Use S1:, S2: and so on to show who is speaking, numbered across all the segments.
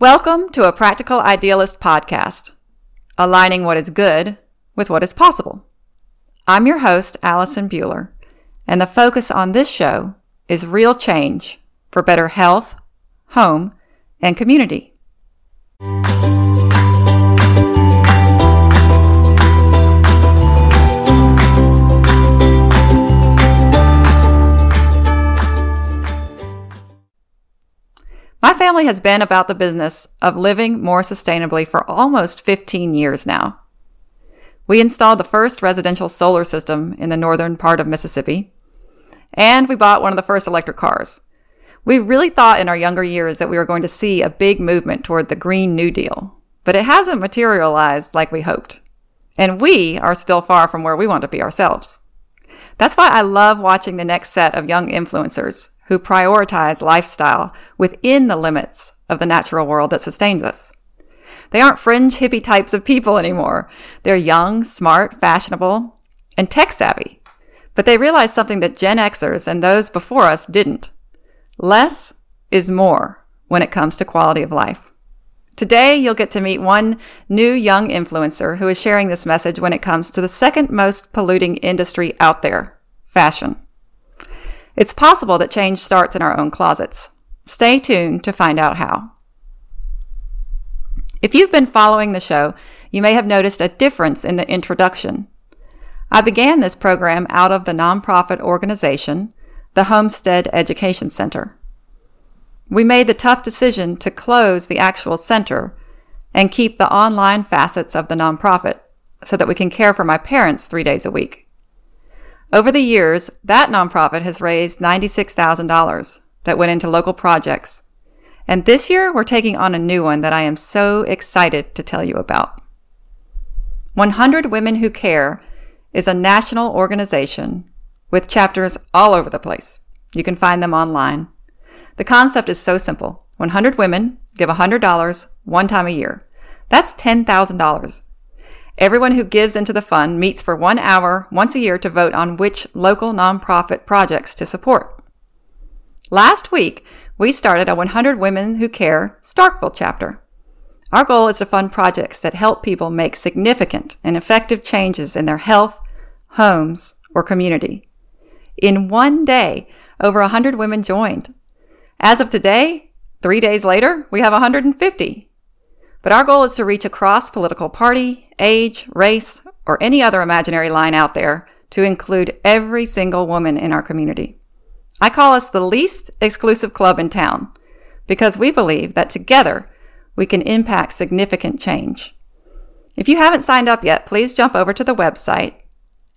S1: Welcome to a Practical Idealist podcast, aligning what is good with what is possible. I'm your host, Allison Buehler, and the focus on this show is real change for better health, home, and community. My family has been about the business of living more sustainably for almost 15 years now. We installed the first residential solar system in the northern part of Mississippi, and we bought one of the first electric cars. We really thought in our younger years that we were going to see a big movement toward the Green New Deal, but it hasn't materialized like we hoped. And we are still far from where we want to be ourselves. That's why I love watching the next set of young influencers who prioritize lifestyle within the limits of the natural world that sustains us. They aren't fringe hippie types of people anymore. They're young, smart, fashionable, and tech savvy. But they realize something that Gen Xers and those before us didn't. Less is more when it comes to quality of life. Today, you'll get to meet one new young influencer who is sharing this message when it comes to the second most polluting industry out there fashion. It's possible that change starts in our own closets. Stay tuned to find out how. If you've been following the show, you may have noticed a difference in the introduction. I began this program out of the nonprofit organization, the Homestead Education Center. We made the tough decision to close the actual center and keep the online facets of the nonprofit so that we can care for my parents three days a week. Over the years, that nonprofit has raised $96,000 that went into local projects. And this year, we're taking on a new one that I am so excited to tell you about. 100 Women Who Care is a national organization with chapters all over the place. You can find them online. The concept is so simple 100 women give $100 one time a year. That's $10,000. Everyone who gives into the fund meets for one hour once a year to vote on which local nonprofit projects to support. Last week, we started a 100 Women Who Care Starkville chapter. Our goal is to fund projects that help people make significant and effective changes in their health, homes, or community. In one day, over 100 women joined. As of today, three days later, we have 150. But our goal is to reach across political party, age, race, or any other imaginary line out there to include every single woman in our community. I call us the least exclusive club in town because we believe that together we can impact significant change. If you haven't signed up yet, please jump over to the website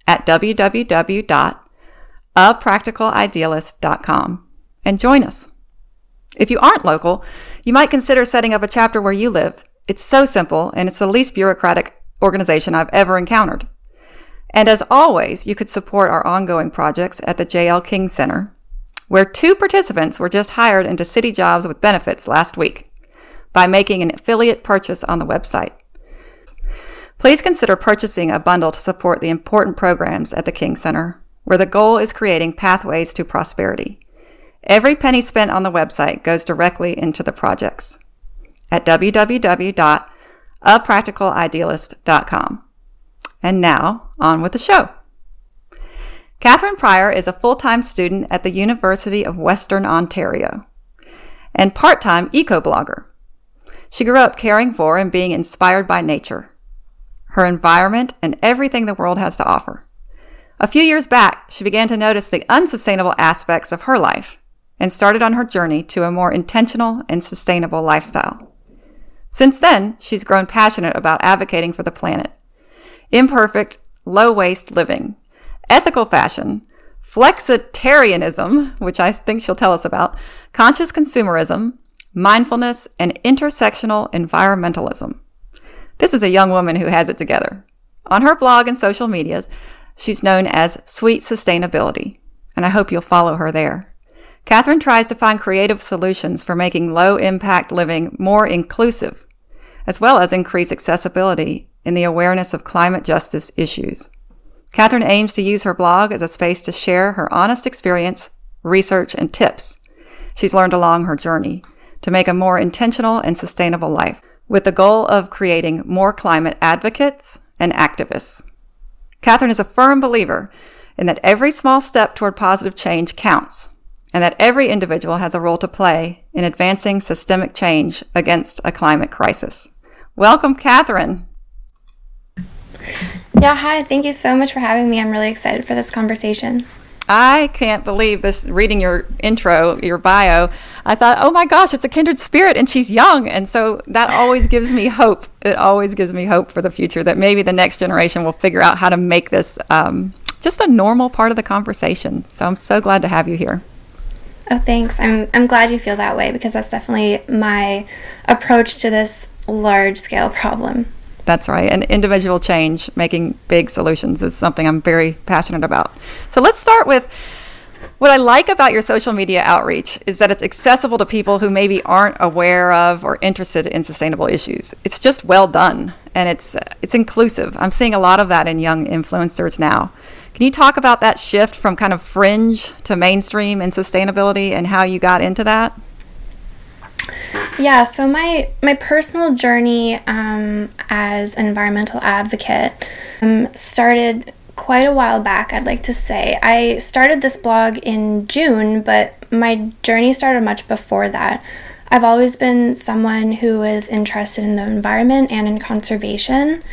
S1: at www.apracticalidealist.com and join us. If you aren't local, you might consider setting up a chapter where you live it's so simple, and it's the least bureaucratic organization I've ever encountered. And as always, you could support our ongoing projects at the JL King Center, where two participants were just hired into city jobs with benefits last week by making an affiliate purchase on the website. Please consider purchasing a bundle to support the important programs at the King Center, where the goal is creating pathways to prosperity. Every penny spent on the website goes directly into the projects at www.apracticalidealist.com. And now, on with the show. Catherine Pryor is a full time student at the University of Western Ontario and part time eco blogger. She grew up caring for and being inspired by nature, her environment, and everything the world has to offer. A few years back, she began to notice the unsustainable aspects of her life and started on her journey to a more intentional and sustainable lifestyle. Since then, she's grown passionate about advocating for the planet. Imperfect, low waste living, ethical fashion, flexitarianism, which I think she'll tell us about, conscious consumerism, mindfulness, and intersectional environmentalism. This is a young woman who has it together. On her blog and social medias, she's known as Sweet Sustainability, and I hope you'll follow her there. Catherine tries to find creative solutions for making low impact living more inclusive, as well as increase accessibility in the awareness of climate justice issues. Catherine aims to use her blog as a space to share her honest experience, research, and tips she's learned along her journey to make a more intentional and sustainable life, with the goal of creating more climate advocates and activists. Catherine is a firm believer in that every small step toward positive change counts, and that every individual has a role to play in advancing systemic change against a climate crisis. Welcome, Catherine.
S2: Yeah, hi. Thank you so much for having me. I'm really excited for this conversation.
S1: I can't believe this reading your intro, your bio. I thought, oh my gosh, it's a kindred spirit and she's young. And so that always gives me hope. It always gives me hope for the future that maybe the next generation will figure out how to make this um, just a normal part of the conversation. So I'm so glad to have you here.
S2: Oh, thanks. I'm, I'm glad you feel that way because that's definitely my approach to this large scale problem.
S1: That's right. And individual change, making big solutions, is something I'm very passionate about. So let's start with what I like about your social media outreach is that it's accessible to people who maybe aren't aware of or interested in sustainable issues. It's just well done and it's it's inclusive. I'm seeing a lot of that in young influencers now. Can you talk about that shift from kind of fringe to mainstream in sustainability and how you got into that?
S2: Yeah, so my my personal journey um, as an environmental advocate um, started quite a while back. I'd like to say I started this blog in June, but my journey started much before that. I've always been someone who is interested in the environment and in conservation,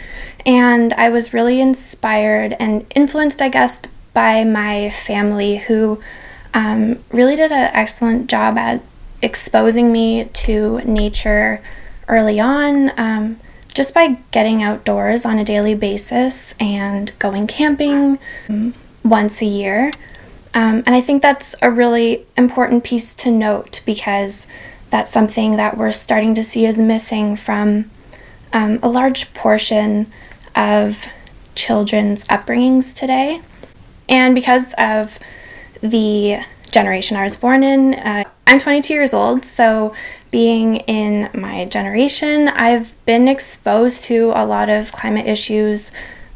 S2: and I was really inspired and influenced, I guess, by my family who um, really did an excellent job at exposing me to nature early on um, just by getting outdoors on a daily basis and going camping um, once a year. Um, and I think that's a really important piece to note because that's something that we're starting to see is missing from um, a large portion of children's upbringings today. And because of the generation I was born in, uh, I'm 22 years old, so being in my generation, I've been exposed to a lot of climate issues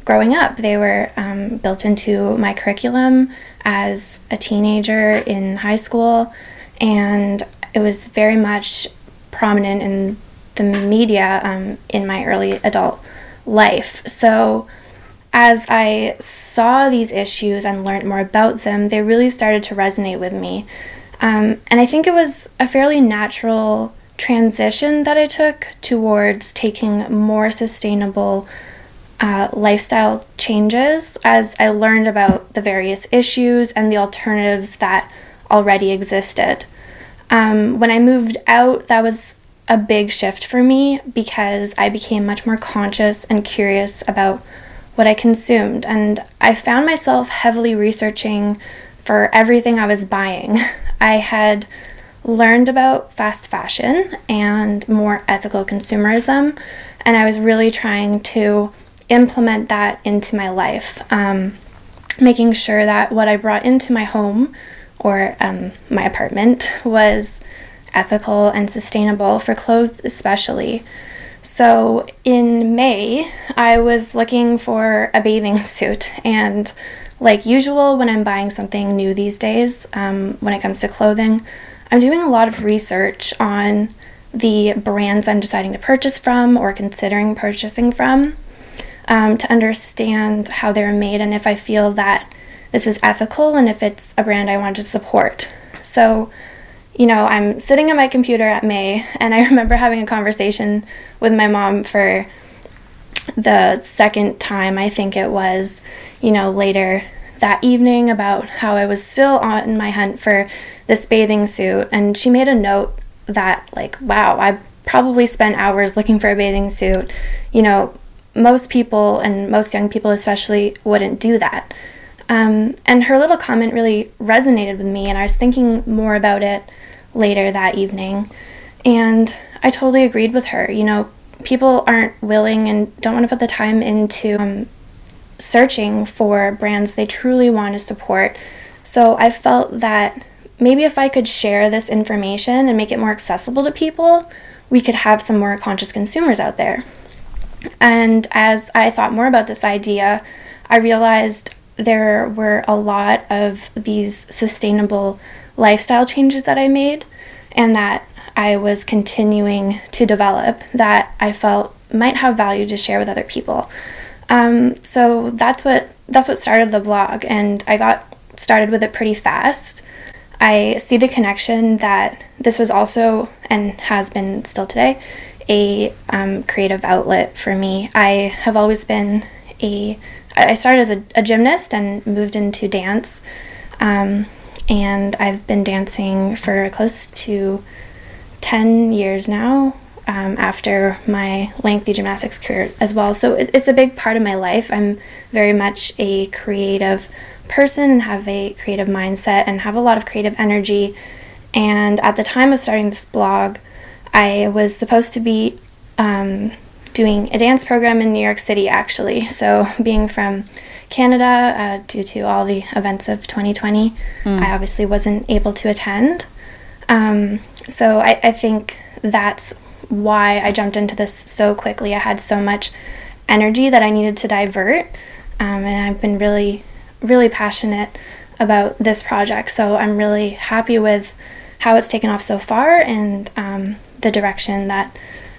S2: growing up. They were um, built into my curriculum as a teenager in high school, and it was very much prominent in the media um, in my early adult life. So, as I saw these issues and learned more about them, they really started to resonate with me. Um, and I think it was a fairly natural transition that I took towards taking more sustainable uh, lifestyle changes as I learned about the various issues and the alternatives that already existed. Um, when I moved out, that was a big shift for me because I became much more conscious and curious about what I consumed. And I found myself heavily researching for everything I was buying. I had learned about fast fashion and more ethical consumerism, and I was really trying to implement that into my life, um, making sure that what I brought into my home or um, my apartment was ethical and sustainable for clothes, especially. So in May, I was looking for a bathing suit and like usual, when I'm buying something new these days, um, when it comes to clothing, I'm doing a lot of research on the brands I'm deciding to purchase from or considering purchasing from um, to understand how they're made and if I feel that this is ethical and if it's a brand I want to support. So, you know, I'm sitting at my computer at May and I remember having a conversation with my mom for the second time, I think it was, you know, later that evening about how I was still on my hunt for this bathing suit. And she made a note that, like, wow, I probably spent hours looking for a bathing suit. You know, most people and most young people especially wouldn't do that. Um, and her little comment really resonated with me, and I was thinking more about it later that evening. And I totally agreed with her. You know, people aren't willing and don't want to put the time into um, searching for brands they truly want to support. So I felt that maybe if I could share this information and make it more accessible to people, we could have some more conscious consumers out there. And as I thought more about this idea, I realized there were a lot of these sustainable lifestyle changes that I made, and that I was continuing to develop that I felt might have value to share with other people. Um, so that's what that's what started the blog, and I got started with it pretty fast. I see the connection that this was also and has been still today a um, creative outlet for me. I have always been a I started as a, a gymnast and moved into dance, um, and I've been dancing for close to ten years now. Um, after my lengthy gymnastics career as well. So it, it's a big part of my life. I'm very much a creative person and have a creative mindset and have a lot of creative energy. And at the time of starting this blog, I was supposed to be um, doing a dance program in New York City, actually. So, being from Canada, uh, due to all the events of 2020, mm. I obviously wasn't able to attend. Um, so, I, I think that's why I jumped into this so quickly. I had so much energy that I needed to divert, um, and I've been really really passionate about this project. So I'm really happy with how it's taken off so far and um, the direction that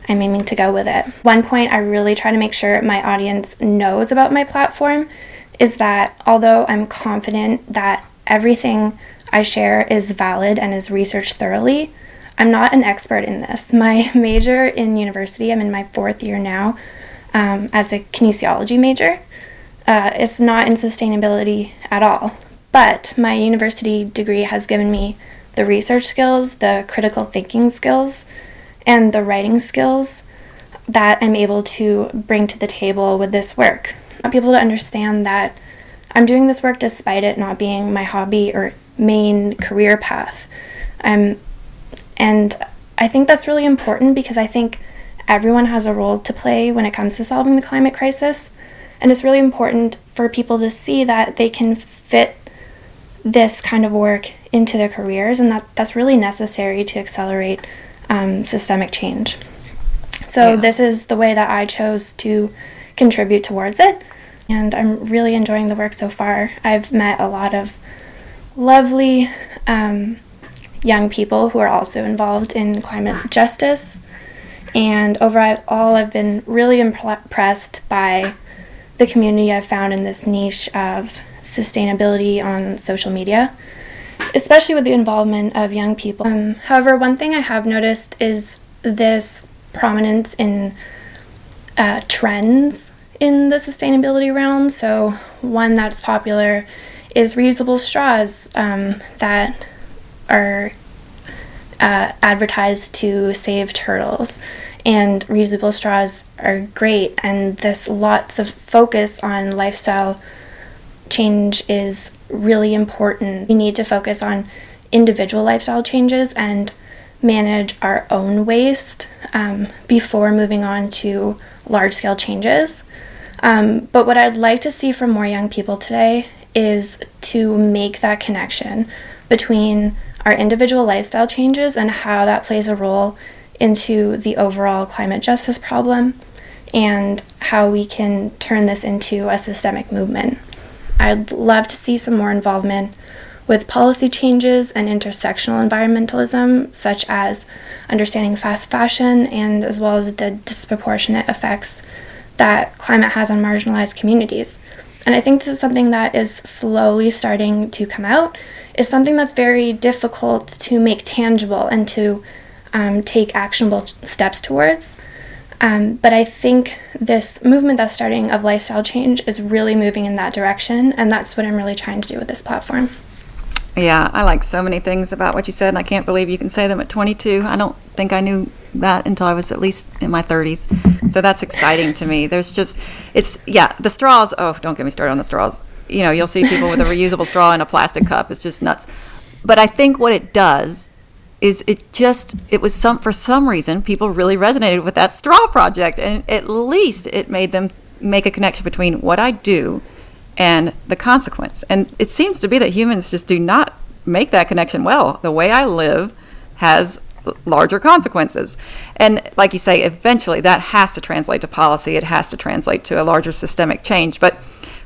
S2: I'm aiming to go with it. One point I really try to make sure my audience knows about my platform is that although I'm confident that everything I share is valid and is researched thoroughly, I'm not an expert in this. My major in university, I'm in my fourth year now um, as a kinesiology major uh, it's not in sustainability at all. But my university degree has given me the research skills, the critical thinking skills, and the writing skills that I'm able to bring to the table with this work. I want people to understand that I'm doing this work despite it not being my hobby or main career path. Um, and I think that's really important because I think everyone has a role to play when it comes to solving the climate crisis. And it's really important for people to see that they can fit this kind of work into their careers, and that that's really necessary to accelerate um, systemic change. So, yeah. this is the way that I chose to contribute towards it, and I'm really enjoying the work so far. I've met a lot of lovely um, young people who are also involved in climate justice, and overall, I've been really impressed by the community I've found in this niche of sustainability on social media, especially with the involvement of young people. Um, however, one thing I have noticed is this prominence in uh, trends in the sustainability realm. So, one that's popular is reusable straws um, that are uh, advertised to save turtles and reusable straws are great and this lots of focus on lifestyle change is really important we need to focus on individual lifestyle changes and manage our own waste um, before moving on to large scale changes um, but what i'd like to see from more young people today is to make that connection between our individual lifestyle changes and how that plays a role into the overall climate justice problem and how we can turn this into a systemic movement. I'd love to see some more involvement with policy changes and intersectional environmentalism, such as understanding fast fashion and as well as the disproportionate effects that climate has on marginalized communities. And I think this is something that is slowly starting to come out. Is something that's very difficult to make tangible and to um, take actionable steps towards. Um, but I think this movement that's starting of lifestyle change is really moving in that direction, and that's what I'm really trying to do with this platform.
S1: Yeah, I like so many things about what you said, and I can't believe you can say them at 22. I don't think I knew that until I was at least in my 30s. So that's exciting to me. There's just, it's, yeah, the straws. Oh, don't get me started on the straws. You know, you'll see people with a reusable straw in a plastic cup. It's just nuts. But I think what it does is it just it was some for some reason people really resonated with that straw project and at least it made them make a connection between what I do and the consequence. And it seems to be that humans just do not make that connection well. The way I live has larger consequences. And like you say, eventually that has to translate to policy. It has to translate to a larger systemic change. But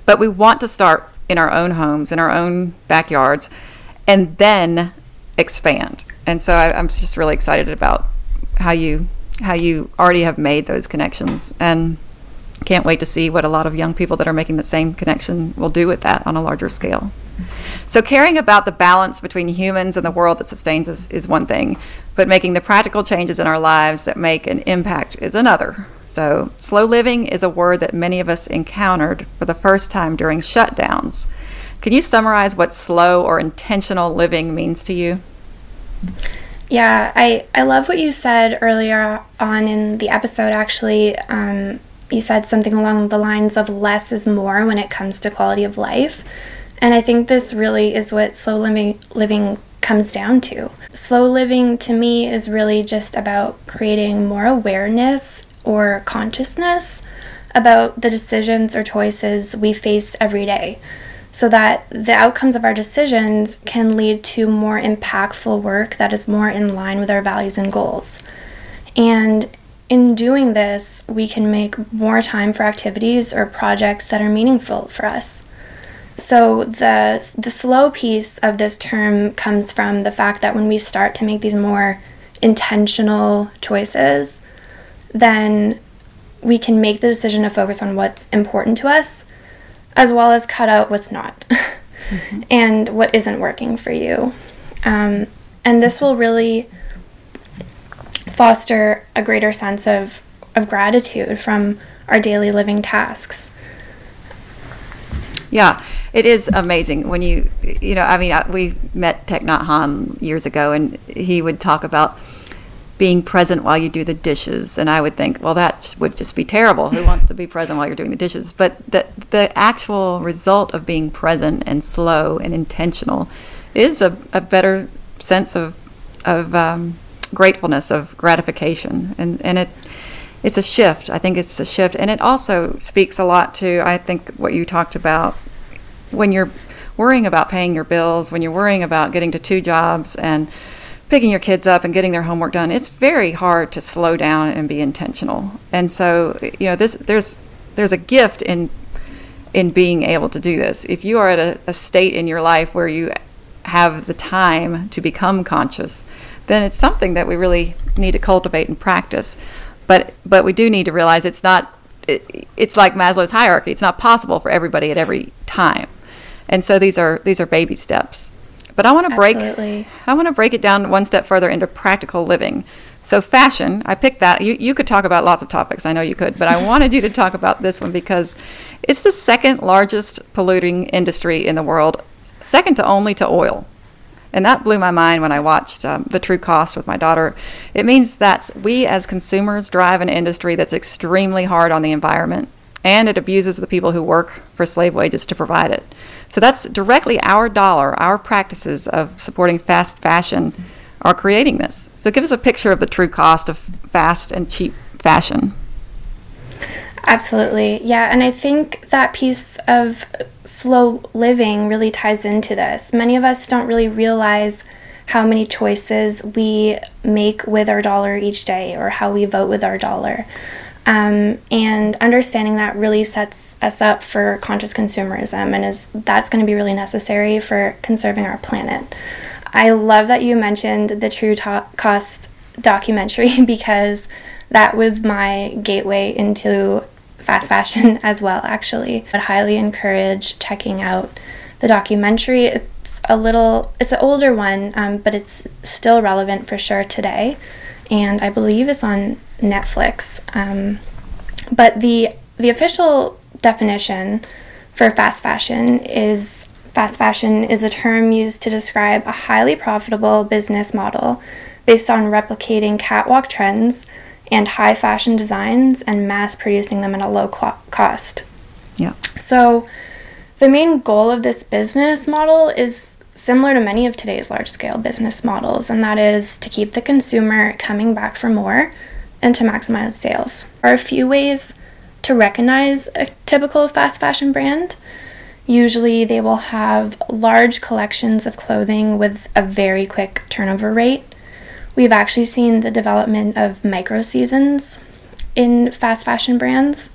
S1: but we want to start in our own homes, in our own backyards, and then expand and so I, I'm just really excited about how you how you already have made those connections and can't wait to see what a lot of young people that are making the same connection will do with that on a larger scale. So, caring about the balance between humans and the world that sustains us is one thing, but making the practical changes in our lives that make an impact is another. So, slow living is a word that many of us encountered for the first time during shutdowns. Can you summarize what slow or intentional living means to you?
S2: Yeah, I, I love what you said earlier on in the episode, actually. Um, you said something along the lines of less is more when it comes to quality of life. And I think this really is what slow living, living comes down to. Slow living to me is really just about creating more awareness or consciousness about the decisions or choices we face every day so that the outcomes of our decisions can lead to more impactful work that is more in line with our values and goals. And in doing this, we can make more time for activities or projects that are meaningful for us. So the the slow piece of this term comes from the fact that when we start to make these more intentional choices, then we can make the decision to focus on what's important to us as well as cut out what's not mm-hmm. and what isn't working for you. Um, and this will really foster a greater sense of, of gratitude from our daily living tasks.
S1: Yeah, it is amazing when you, you know, I mean, we met Nhat Hanh years ago, and he would talk about being present while you do the dishes. And I would think, well, that would just be terrible. Who wants to be present while you're doing the dishes? But the, the actual result of being present and slow and intentional is a, a better sense of, of um, gratefulness, of gratification. And, and it, it's a shift. I think it's a shift. And it also speaks a lot to, I think, what you talked about when you're worrying about paying your bills, when you're worrying about getting to two jobs and picking your kids up and getting their homework done, it's very hard to slow down and be intentional. And so, you know, this there's there's a gift in in being able to do this. If you are at a, a state in your life where you have the time to become conscious, then it's something that we really need to cultivate and practice. But but we do need to realize it's not it, it's like Maslow's hierarchy. It's not possible for everybody at every time. And so these are these are baby steps. But I want to break Absolutely. I want to break it down one step further into practical living. So fashion, I picked that. You you could talk about lots of topics. I know you could, but I wanted you to talk about this one because it's the second largest polluting industry in the world, second to only to oil. And that blew my mind when I watched um, The True Cost with my daughter. It means that we as consumers drive an industry that's extremely hard on the environment and it abuses the people who work for slave wages to provide it. So that's directly our dollar, our practices of supporting fast fashion are creating this. So give us a picture of the true cost of fast and cheap fashion.
S2: Absolutely. Yeah, and I think that piece of slow living really ties into this. Many of us don't really realize how many choices we make with our dollar each day or how we vote with our dollar. Um, and understanding that really sets us up for conscious consumerism, and is that's going to be really necessary for conserving our planet. I love that you mentioned the True to- Cost documentary because that was my gateway into fast fashion as well. Actually, I'd highly encourage checking out the documentary. It's a little, it's an older one, um, but it's still relevant for sure today, and I believe it's on Netflix. Um, but the the official definition for fast fashion is fast fashion is a term used to describe a highly profitable business model based on replicating catwalk trends and high fashion designs and mass producing them at a low cl- cost.
S1: Yeah.
S2: So the main goal of this business model is similar to many of today's large scale business models, and that is to keep the consumer coming back for more and to maximize sales. There are a few ways to recognize a typical fast fashion brand. Usually, they will have large collections of clothing with a very quick turnover rate. We've actually seen the development of micro seasons in fast fashion brands.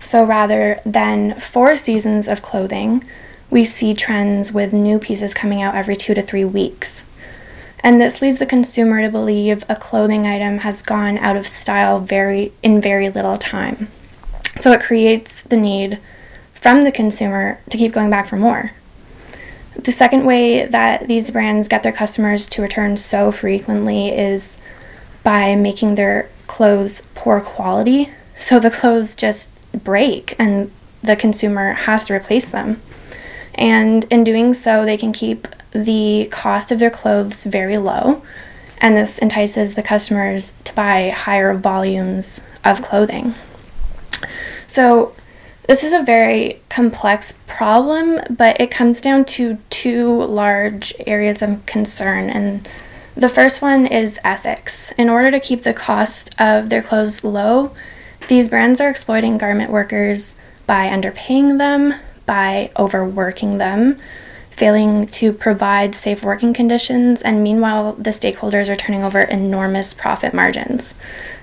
S2: So, rather than four seasons of clothing, we see trends with new pieces coming out every two to three weeks. And this leads the consumer to believe a clothing item has gone out of style very in very little time. So it creates the need from the consumer to keep going back for more. The second way that these brands get their customers to return so frequently is by making their clothes poor quality. So the clothes just break and the consumer has to replace them. And in doing so, they can keep the cost of their clothes very low. And this entices the customers to buy higher volumes of clothing. So, this is a very complex problem, but it comes down to two large areas of concern. And the first one is ethics. In order to keep the cost of their clothes low, these brands are exploiting garment workers by underpaying them, by overworking them, failing to provide safe working conditions, and meanwhile, the stakeholders are turning over enormous profit margins.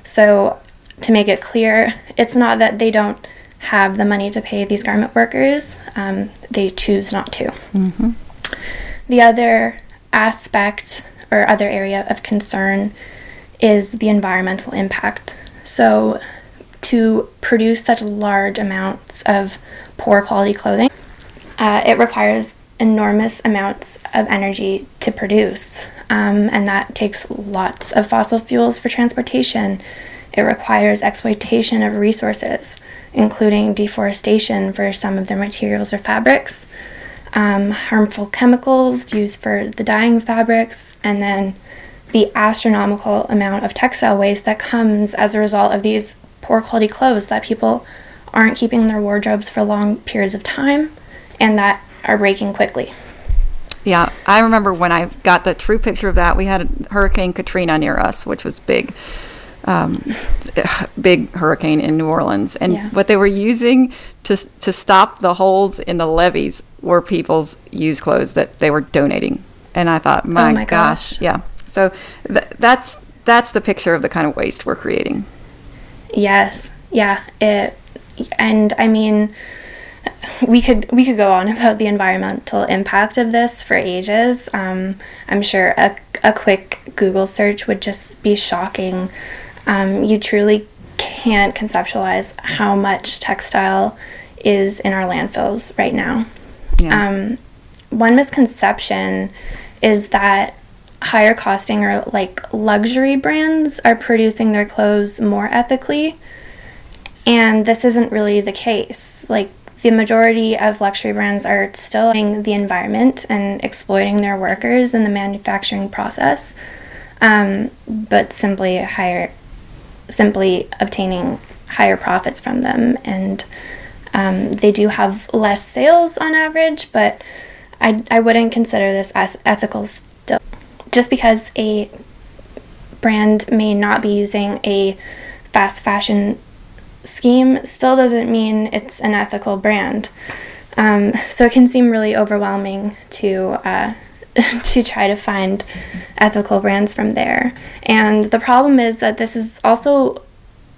S2: So, to make it clear, it's not that they don't have the money to pay these garment workers, um, they choose not to. Mm-hmm. The other aspect or other area of concern is the environmental impact. So, to produce such large amounts of poor quality clothing, uh, it requires enormous amounts of energy to produce. Um, and that takes lots of fossil fuels for transportation. It requires exploitation of resources, including deforestation for some of their materials or fabrics, um, harmful chemicals used for the dyeing fabrics, and then the astronomical amount of textile waste that comes as a result of these poor quality clothes that people aren't keeping in their wardrobes for long periods of time and that are breaking quickly.
S1: Yeah, I remember when I got the true picture of that. We had Hurricane Katrina near us, which was big, um, big hurricane in New Orleans, and yeah. what they were using to to stop the holes in the levees were people's used clothes that they were donating. And I thought, my, oh my gosh, gosh, yeah. So th- that's that's the picture of the kind of waste we're creating.
S2: Yes. Yeah. It and I mean we could we could go on about the environmental impact of this for ages. Um, I'm sure a, a quick Google search would just be shocking. Um, you truly can't conceptualize how much textile is in our landfills right now. Yeah. Um, one misconception is that higher costing or like luxury brands are producing their clothes more ethically. And this isn't really the case. Like the majority of luxury brands are still in the environment and exploiting their workers in the manufacturing process, um, but simply higher, simply obtaining higher profits from them. And um, they do have less sales on average, but I, I wouldn't consider this as ethical just because a brand may not be using a fast fashion scheme still doesn't mean it's an ethical brand. Um, so it can seem really overwhelming to uh, to try to find ethical brands from there. And the problem is that this has also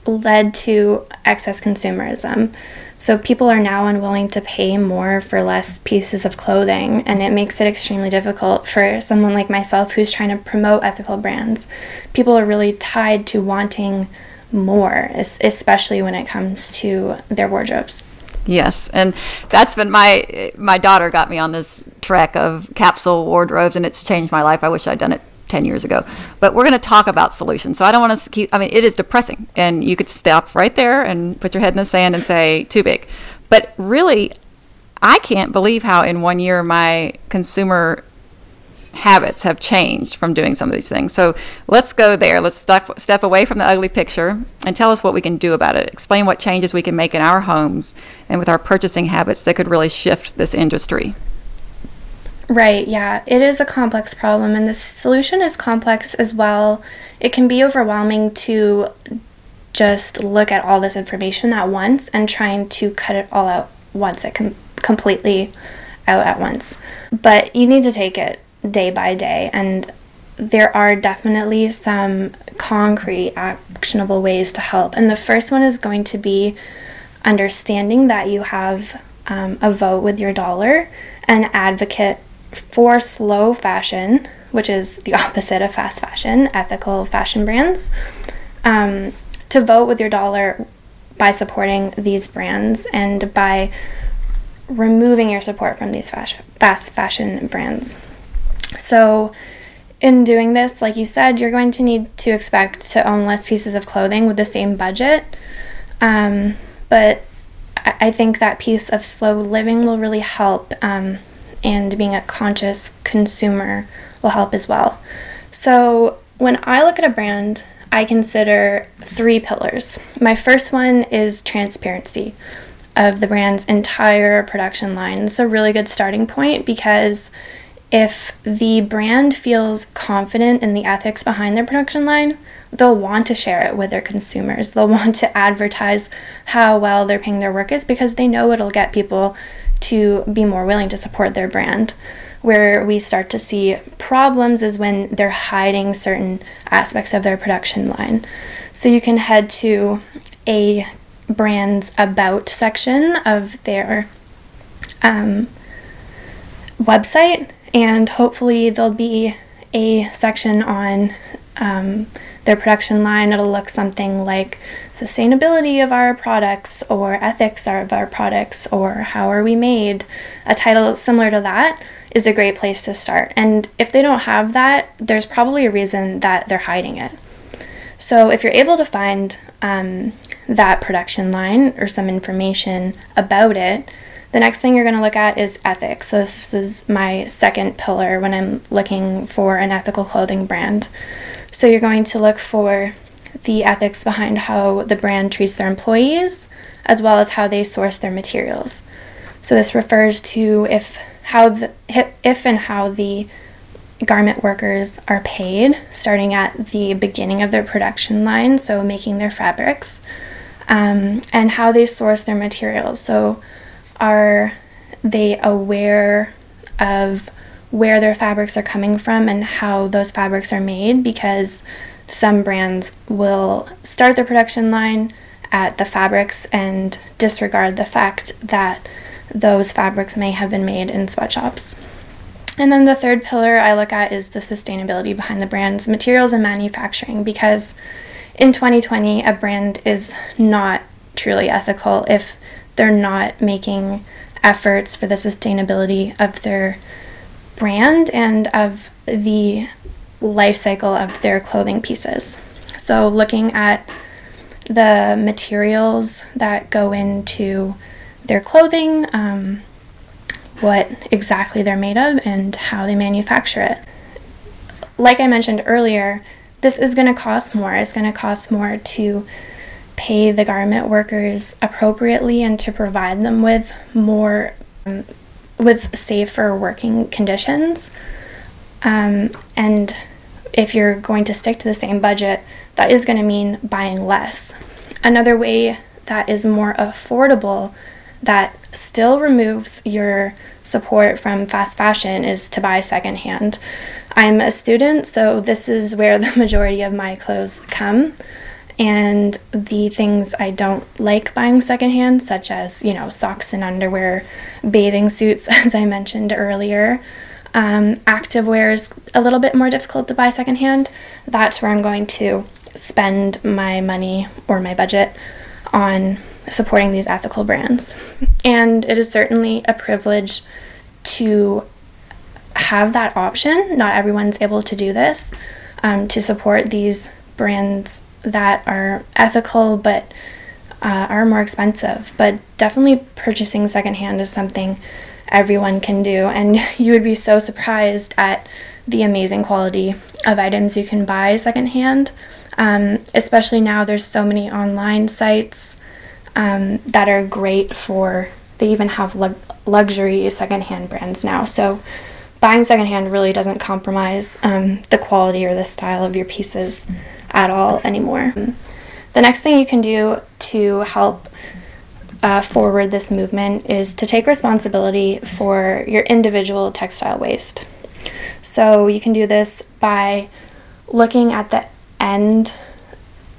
S2: led to excess consumerism. So people are now unwilling to pay more for less pieces of clothing, and it makes it extremely difficult for someone like myself who's trying to promote ethical brands. People are really tied to wanting more, especially when it comes to their wardrobes.
S1: Yes, and that's been my my daughter got me on this trek of capsule wardrobes, and it's changed my life. I wish I'd done it 10 years ago. But we're going to talk about solutions. So I don't want to keep, I mean, it is depressing. And you could stop right there and put your head in the sand and say, too big. But really, I can't believe how in one year my consumer habits have changed from doing some of these things. So let's go there. Let's step, step away from the ugly picture and tell us what we can do about it. Explain what changes we can make in our homes and with our purchasing habits that could really shift this industry.
S2: Right, yeah. It is a complex problem, and the solution is complex as well. It can be overwhelming to just look at all this information at once and trying to cut it all out once, it can completely out at once. But you need to take it day by day, and there are definitely some concrete, actionable ways to help. And the first one is going to be understanding that you have um, a vote with your dollar and advocate for slow fashion which is the opposite of fast fashion, ethical fashion brands, um, to vote with your dollar by supporting these brands and by removing your support from these fast fashion brands. So, in doing this, like you said, you're going to need to expect to own less pieces of clothing with the same budget. Um, but I think that piece of slow living will really help, um, and being a conscious consumer will help as well. So, when I look at a brand, I consider three pillars. My first one is transparency of the brand's entire production line. It's a really good starting point because if the brand feels confident in the ethics behind their production line, they'll want to share it with their consumers. They'll want to advertise how well they're paying their workers because they know it'll get people to be more willing to support their brand. Where we start to see problems is when they're hiding certain aspects of their production line. So you can head to a brand's about section of their um, website, and hopefully there'll be a section on um, their production line. It'll look something like sustainability of our products or ethics of our products or how are we made. A title similar to that is a great place to start. And if they don't have that, there's probably a reason that they're hiding it. So if you're able to find um, that production line or some information about it, the next thing you're going to look at is ethics. So, this is my second pillar when I'm looking for an ethical clothing brand. So you're going to look for the ethics behind how the brand treats their employees as well as how they source their materials. So this refers to if how the if and how the garment workers are paid starting at the beginning of their production line, so making their fabrics, um, and how they source their materials. So are they aware of where their fabrics are coming from and how those fabrics are made because some brands will start their production line at the fabrics and disregard the fact that those fabrics may have been made in sweatshops. And then the third pillar I look at is the sustainability behind the brand's materials and manufacturing because in 2020, a brand is not truly ethical if they're not making efforts for the sustainability of their brand and of the life cycle of their clothing pieces. So, looking at the materials that go into their clothing, um, what exactly they're made of, and how they manufacture it. Like I mentioned earlier, this is going to cost more. It's going to cost more to pay the garment workers appropriately and to provide them with more um, with safer working conditions. Um, and if you're going to stick to the same budget, that is going to mean buying less. Another way that is more affordable that still removes your support from fast fashion is to buy secondhand. I'm a student, so this is where the majority of my clothes come and the things I don't like buying secondhand, such as, you know, socks and underwear, bathing suits, as I mentioned earlier. Um, activewear is a little bit more difficult to buy secondhand. That's where I'm going to spend my money or my budget on supporting these ethical brands. And it is certainly a privilege to have that option. Not everyone's able to do this, um, to support these brands that are ethical but uh, are more expensive. But definitely purchasing secondhand is something everyone can do, and you would be so surprised at the amazing quality of items you can buy secondhand. Um, especially now, there's so many online sites um, that are great for. They even have lu- luxury secondhand brands now. So buying secondhand really doesn't compromise um, the quality or the style of your pieces at all anymore. The next thing you can do to help uh, forward this movement is to take responsibility for your individual textile waste. So you can do this by looking at the end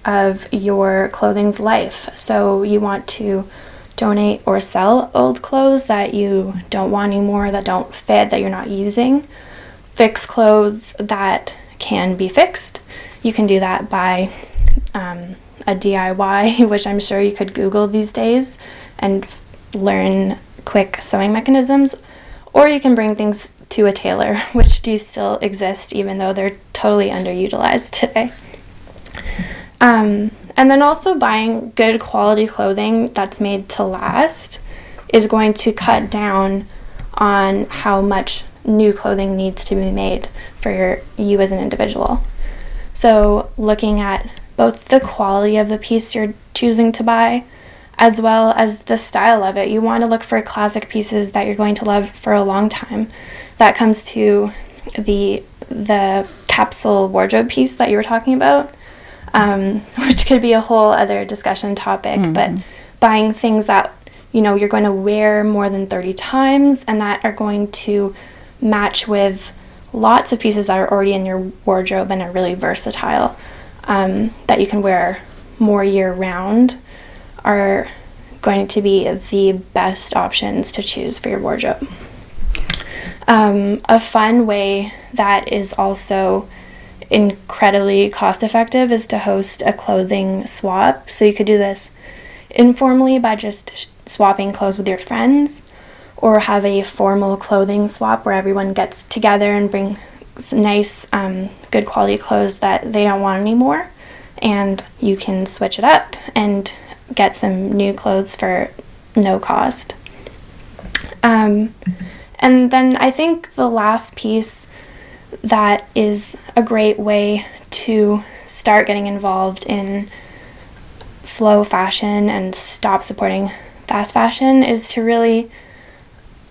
S2: of your clothing's life. So you want to donate or sell old clothes that you don't want anymore, that don't fit, that you're not using fix clothes that can be fixed. You can do that by um, a DIY, which I'm sure you could Google these days and learn quick sewing mechanisms, or you can bring things to a tailor, which do still exist even though they're totally underutilized today. Um, and then also buying good quality clothing that's made to last is going to cut down on how much new clothing needs to be made for your, you as an individual. So, looking at both the quality of the piece you're choosing to buy as well as the style of it. You want to look for classic pieces that you're going to love for a long time. That comes to the the capsule wardrobe piece that you were talking about, um, which could be a whole other discussion topic. Mm-hmm. But buying things that you know you're going to wear more than 30 times and that are going to match with lots of pieces that are already in your wardrobe and are really versatile um, that you can wear more year round are going to be the best options to choose for your wardrobe. Um, a fun way that is also incredibly cost effective is to host a clothing swap. So you could do this informally by just swapping clothes with your friends or have a formal clothing swap where everyone gets together and brings nice, um, good quality clothes that they don't want anymore. And you can switch it up and get some new clothes for no cost. Um, and then I think the last piece that is a great way to start getting involved in slow fashion and stop supporting fast fashion is to really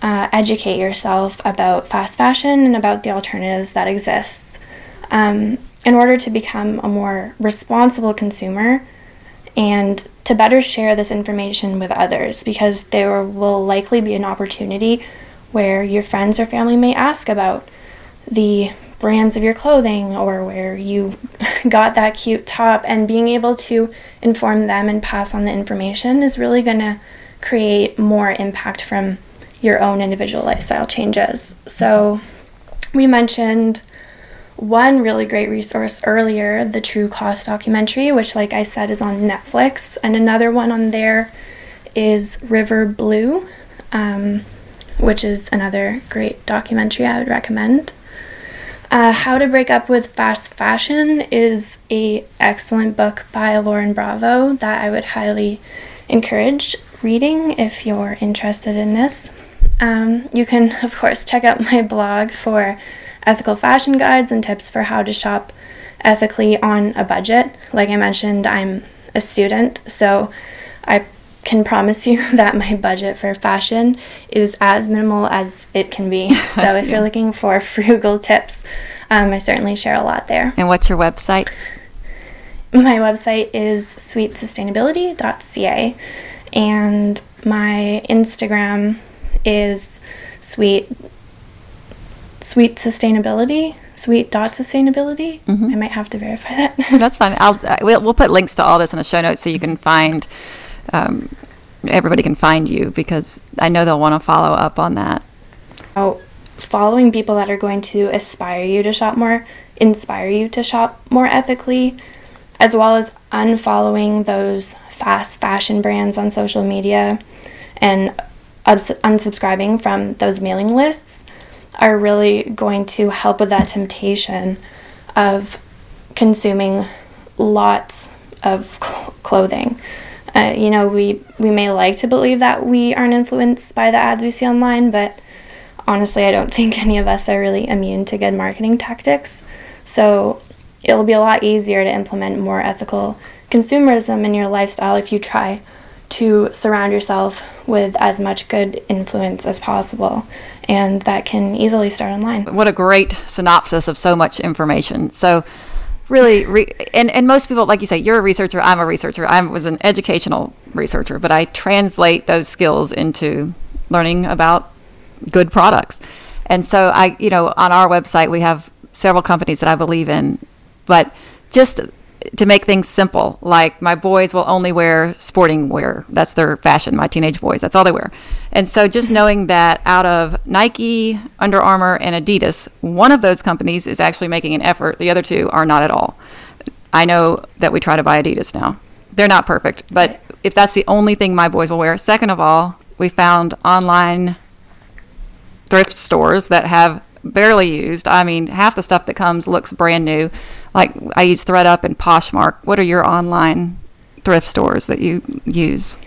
S2: uh, educate yourself about fast fashion and about the alternatives that exist. Um, in order to become a more responsible consumer and to better share this information with others because there will likely be an opportunity where your friends or family may ask about the brands of your clothing or where you got that cute top and being able to inform them and pass on the information is really going to create more impact from your own individual lifestyle changes. So we mentioned one really great resource earlier, the True Cost documentary, which, like I said, is on Netflix. And another one on there is River Blue, um, which is another great documentary I would recommend. Uh, How to Break Up with Fast Fashion is a excellent book by Lauren Bravo that I would highly encourage reading if you're interested in this. Um, you can, of course, check out my blog for ethical fashion guides and tips for how to shop ethically on a budget. Like I mentioned, I'm a student, so I can promise you that my budget for fashion is as minimal as it can be. So if you're looking for frugal tips, um, I certainly share a lot there.
S1: And what's your website?
S2: My website is sweetsustainability.ca, and my Instagram is sweet sweet sustainability sweet dot sustainability mm-hmm. i might have to verify that.
S1: That's fine. I'll uh, we'll, we'll put links to all this in the show notes so you can find um, everybody can find you because i know they'll want to follow up on that.
S2: Oh following people that are going to aspire you to shop more inspire you to shop more ethically as well as unfollowing those fast fashion brands on social media and unsubscribing from those mailing lists are really going to help with that temptation of consuming lots of cl- clothing. Uh, you know, we, we may like to believe that we aren't influenced by the ads we see online, but honestly, I don't think any of us are really immune to good marketing tactics. So it'll be a lot easier to implement more ethical consumerism in your lifestyle if you try to surround yourself with as much good influence as possible. And that can easily start online.
S1: What a great synopsis of so much information. So, really, re- and, and most people, like you say, you're a researcher, I'm a researcher. I was an educational researcher, but I translate those skills into learning about good products. And so, I, you know, on our website, we have several companies that I believe in, but just to make things simple. Like my boys will only wear sporting wear. That's their fashion. My teenage boys, that's all they wear. And so just knowing that out of Nike, Under Armour, and Adidas, one of those companies is actually making an effort. The other two are not at all. I know that we try to buy Adidas now. They're not perfect, but if that's the only thing my boys will wear. Second of all, we found online thrift stores that have barely used. I mean, half the stuff that comes looks brand new. Like I use ThredUp and Poshmark. What are your online thrift stores that you use?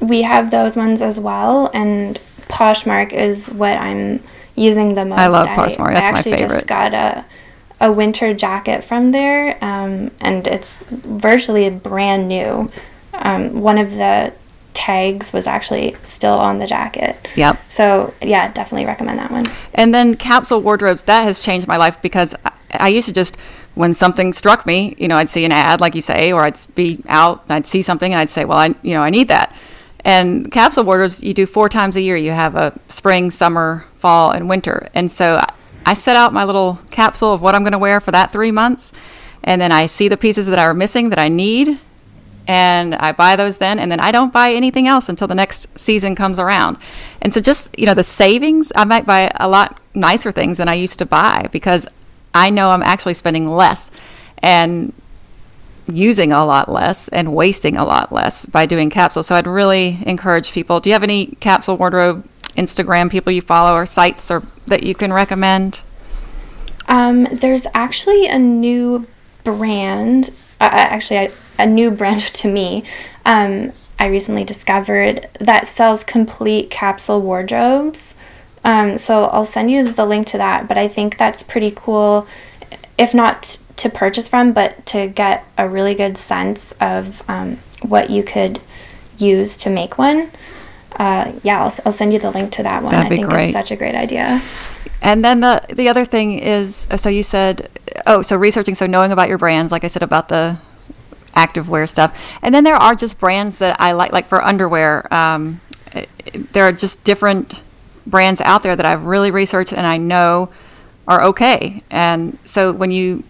S2: We have those ones as well, and Poshmark is what I'm using the most. I
S1: love Poshmark. That's
S2: I actually
S1: my favorite.
S2: just got a a winter jacket from there, um, and it's virtually brand new. Um, one of the tags was actually still on the jacket.
S1: Yep.
S2: So yeah, definitely recommend that one.
S1: And then capsule wardrobes that has changed my life because I, used to just when something struck me, you know, I'd see an ad like you say, or I'd be out, I'd see something, and I'd say, well, I you know I need that. And capsule wardrobes you do four times a year. You have a spring, summer, fall, and winter. And so I set out my little capsule of what I'm going to wear for that three months, and then I see the pieces that are missing that I need, and I buy those then, and then I don't buy anything else until the next season comes around. And so, just you know, the savings, I might buy a lot nicer things than I used to buy because I know I'm actually spending less and using a lot less and wasting a lot less by doing capsules. So, I'd really encourage people. Do you have any capsule wardrobe Instagram people you follow or sites or that you can recommend?
S2: Um, there's actually a new brand. Uh, actually, a new brand to me. Um, I recently discovered that sells complete capsule wardrobes. Um, so I'll send you the link to that. But I think that's pretty cool, if not to purchase from, but to get a really good sense of um, what you could use to make one. Uh, yeah, I'll, I'll send you the link to that one.
S1: That'd
S2: I think
S1: great.
S2: it's such a great idea.
S1: And then the the other thing is, so you said, oh, so researching, so knowing about your brands, like I said about the activewear stuff. And then there are just brands that I like, like for underwear. Um, there are just different brands out there that I've really researched and I know are okay. And so when you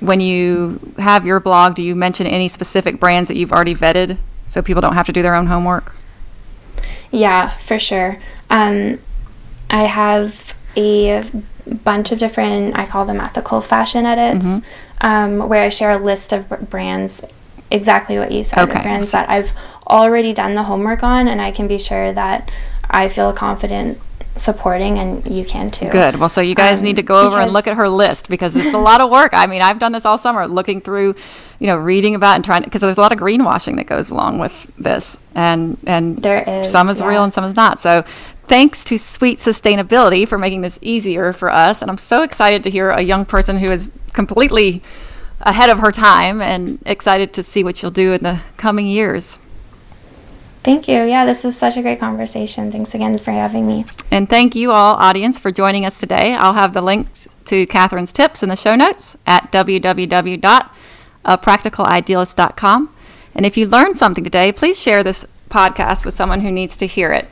S1: when you have your blog, do you mention any specific brands that you've already vetted so people don't have to do their own homework?
S2: Yeah, for sure. Um, I have a bunch of different, I call them ethical fashion edits, mm-hmm. um, where I share a list of brands, exactly what you said,
S1: okay.
S2: brands that I've already done the homework on, and I can be sure that I feel confident supporting and you can too.
S1: Good. Well, so you guys um, need to go over and look at her list because it's a lot of work. I mean, I've done this all summer looking through, you know, reading about and trying because there's a lot of greenwashing that goes along with this and and
S2: there is
S1: some is
S2: yeah.
S1: real and some is not. So thanks to Sweet Sustainability for making this easier for us. And I'm so excited to hear a young person who is completely ahead of her time and excited to see what you'll do in the coming years.
S2: Thank you. Yeah, this is such a great conversation. Thanks again for having me.
S1: And thank you all, audience, for joining us today. I'll have the links to Catherine's tips in the show notes at www.apracticalidealist.com. And if you learned something today, please share this podcast with someone who needs to hear it.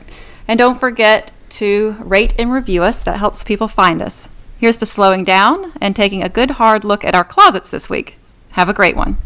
S1: And don't forget to rate and review us, that helps people find us. Here's to slowing down and taking a good hard look at our closets this week. Have a great one.